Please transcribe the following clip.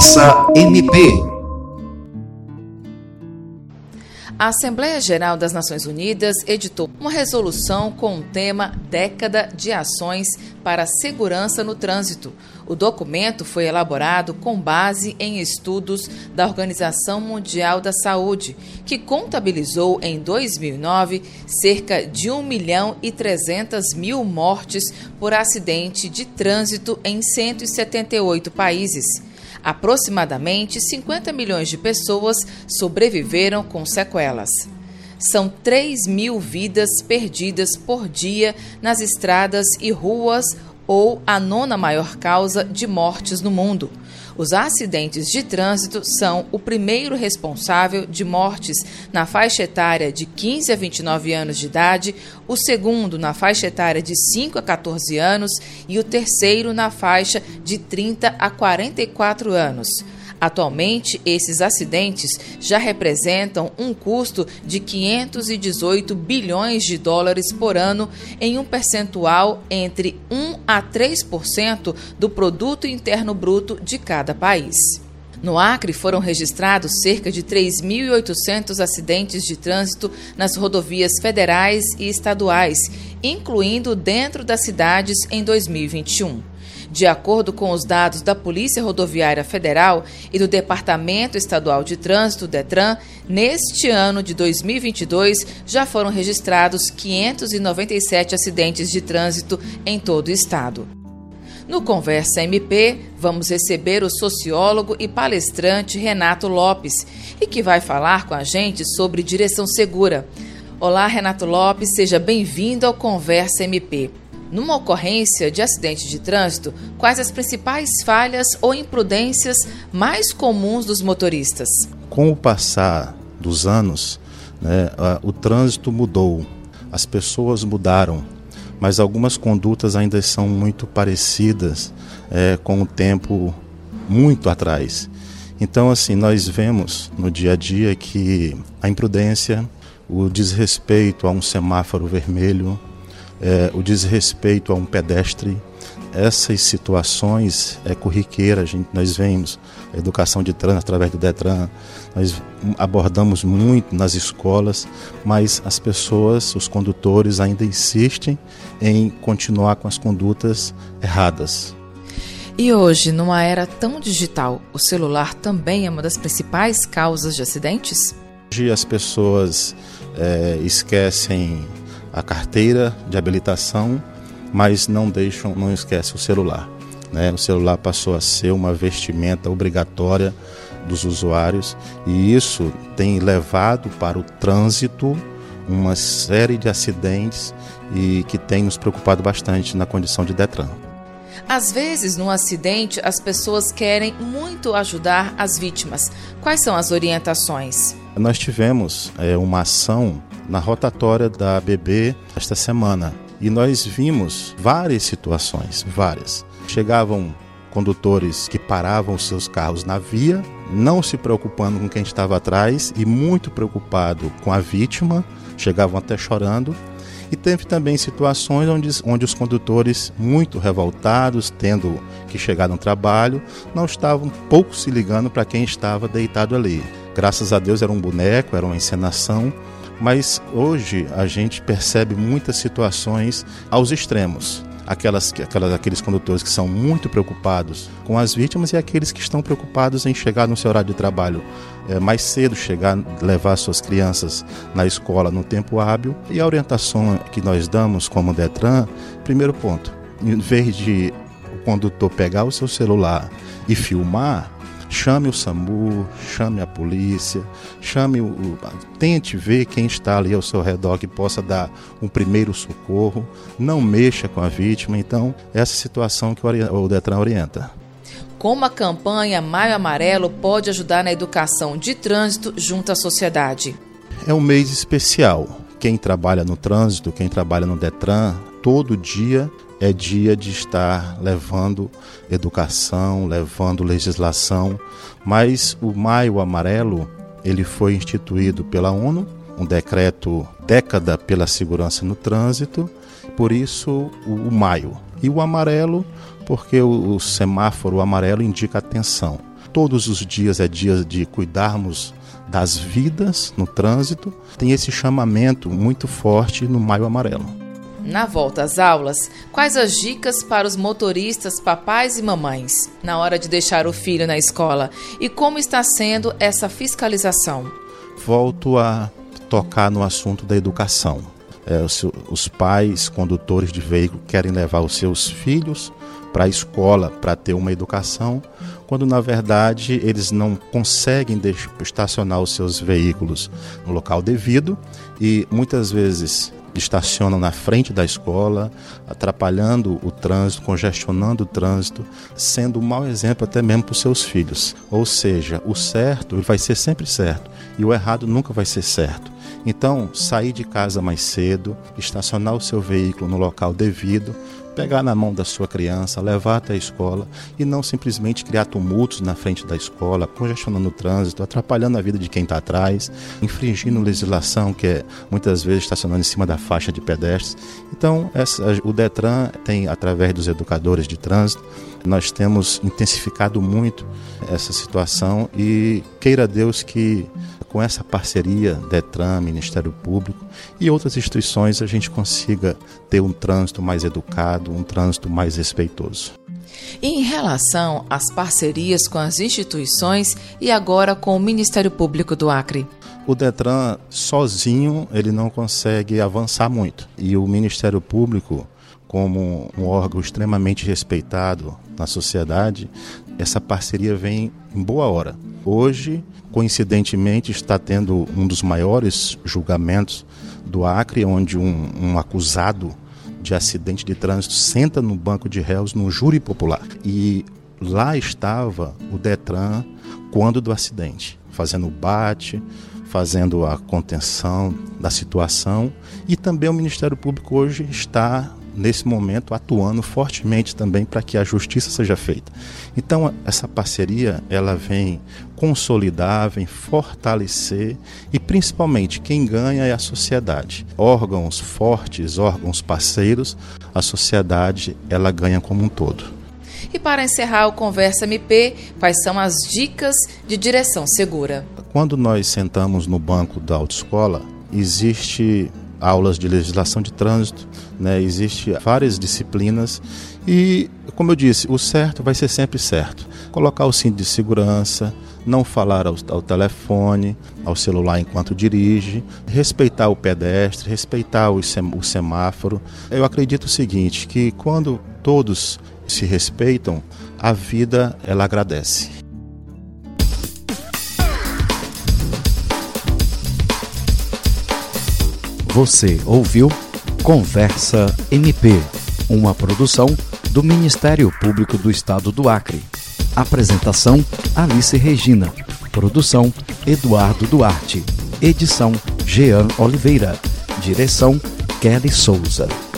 Conversa MP. A Assembleia Geral das Nações Unidas editou uma resolução com o tema Década de Ações para a Segurança no Trânsito. O documento foi elaborado com base em estudos da Organização Mundial da Saúde, que contabilizou em 2009 cerca de 1 milhão e 300 mil mortes por acidente de trânsito em 178 países. Aproximadamente 50 milhões de pessoas sobreviveram com sequelas. São 3 mil vidas perdidas por dia nas estradas e ruas, ou a nona maior causa de mortes no mundo. Os acidentes de trânsito são o primeiro responsável de mortes na faixa etária de 15 a 29 anos de idade, o segundo na faixa etária de 5 a 14 anos e o terceiro na faixa de 30 a 44 anos. Atualmente, esses acidentes já representam um custo de 518 bilhões de dólares por ano, em um percentual entre 1 a 3% do produto interno bruto de cada país. No Acre foram registrados cerca de 3.800 acidentes de trânsito nas rodovias federais e estaduais, incluindo dentro das cidades em 2021. De acordo com os dados da Polícia Rodoviária Federal e do Departamento Estadual de Trânsito, DETRAN, neste ano de 2022 já foram registrados 597 acidentes de trânsito em todo o estado. No Conversa MP, vamos receber o sociólogo e palestrante Renato Lopes, e que vai falar com a gente sobre direção segura. Olá, Renato Lopes, seja bem-vindo ao Conversa MP. Numa ocorrência de acidente de trânsito, quais as principais falhas ou imprudências mais comuns dos motoristas? Com o passar dos anos, né, o trânsito mudou, as pessoas mudaram, mas algumas condutas ainda são muito parecidas é, com o tempo muito atrás. Então, assim, nós vemos no dia a dia que a imprudência, o desrespeito a um semáforo vermelho, é, o desrespeito a um pedestre, essas situações é corriqueira, gente, nós vemos a educação de trânsito através do Detran, nós abordamos muito nas escolas, mas as pessoas, os condutores ainda insistem em continuar com as condutas erradas. E hoje, numa era tão digital, o celular também é uma das principais causas de acidentes? Hoje as pessoas é, esquecem a carteira de habilitação, mas não deixam, não esquece o celular. Né? O celular passou a ser uma vestimenta obrigatória dos usuários e isso tem levado para o trânsito uma série de acidentes e que tem nos preocupado bastante na condição de Detran. Às vezes, num acidente, as pessoas querem muito ajudar as vítimas. Quais são as orientações? Nós tivemos é, uma ação na rotatória da ABB esta semana e nós vimos várias situações, várias. Chegavam condutores que paravam seus carros na via, não se preocupando com quem estava atrás e muito preocupado com a vítima, chegavam até chorando. E teve também situações onde, onde os condutores, muito revoltados, tendo que chegar no trabalho, não estavam pouco se ligando para quem estava deitado ali. Graças a Deus era um boneco, era uma encenação, mas hoje a gente percebe muitas situações aos extremos. Aquelas, aquelas, aqueles condutores que são muito preocupados com as vítimas e aqueles que estão preocupados em chegar no seu horário de trabalho é, mais cedo, chegar, levar suas crianças na escola no tempo hábil. E a orientação que nós damos como Detran, primeiro ponto, em vez de o condutor pegar o seu celular e filmar, Chame o SAMU, chame a polícia, chame o, tente ver quem está ali ao seu redor que possa dar um primeiro socorro. Não mexa com a vítima. Então, essa situação que o Detran orienta. Como a campanha Maio Amarelo pode ajudar na educação de trânsito junto à sociedade? É um mês especial. Quem trabalha no trânsito, quem trabalha no Detran, todo dia é dia de estar levando educação, levando legislação, mas o Maio Amarelo ele foi instituído pela ONU, um decreto década pela segurança no trânsito, por isso o, maio. E o amarelo, porque o, o semáforo amarelo indica atenção. todos os dias é dia de cuidarmos das vidas no trânsito, tem esse chamamento muito forte no Maio Amarelo. Na volta às aulas, quais as dicas para os motoristas, papais e mamães, na hora de deixar o filho na escola? E como está sendo essa fiscalização? Volto a tocar no assunto da educação. É, os, os pais, condutores de veículo, querem levar os seus filhos para a escola para ter uma educação, quando na verdade eles não conseguem estacionar os seus veículos no local devido e muitas vezes estacionam na frente da escola, atrapalhando o trânsito, congestionando o trânsito, sendo um mau exemplo até mesmo para os seus filhos. Ou seja, o certo vai ser sempre certo e o errado nunca vai ser certo. Então, sair de casa mais cedo, estacionar o seu veículo no local devido, pegar na mão da sua criança, levar até a escola e não simplesmente criar tumultos na frente da escola, congestionando o trânsito, atrapalhando a vida de quem está atrás, infringindo legislação que é muitas vezes estacionando em cima da faixa de pedestres. Então, essa, o Detran tem, através dos educadores de trânsito, nós temos intensificado muito essa situação e queira Deus que com essa parceria Detran, Ministério Público e outras instituições a gente consiga ter um trânsito mais educado, um trânsito mais respeitoso. Em relação às parcerias com as instituições e agora com o Ministério Público do Acre? O Detran sozinho ele não consegue avançar muito e o Ministério Público como um órgão extremamente respeitado na sociedade, essa parceria vem em boa hora. Hoje, coincidentemente, está tendo um dos maiores julgamentos do Acre, onde um, um acusado de acidente de trânsito senta no banco de réus no júri popular. E lá estava o Detran quando do acidente, fazendo bate, fazendo a contenção da situação e também o Ministério Público hoje está nesse momento atuando fortemente também para que a justiça seja feita. Então essa parceria ela vem consolidar, vem fortalecer e principalmente quem ganha é a sociedade. Órgãos fortes, órgãos parceiros, a sociedade ela ganha como um todo. E para encerrar o Conversa MP, quais são as dicas de direção segura? Quando nós sentamos no banco da autoescola, existe aulas de legislação de trânsito, né? Existem várias disciplinas e, como eu disse, o certo vai ser sempre certo. Colocar o cinto de segurança, não falar ao, ao, telefone, ao celular enquanto dirige, respeitar o pedestre, respeitar o, sem, o semáforo. Eu acredito o seguinte, que quando todos se respeitam, a vida ela agradece. Você ouviu Conversa MP, uma produção do Ministério Público do Estado do Acre. Apresentação Alice Regina. Produção Eduardo Duarte. Edição Jean Oliveira. Direção Kelly Souza.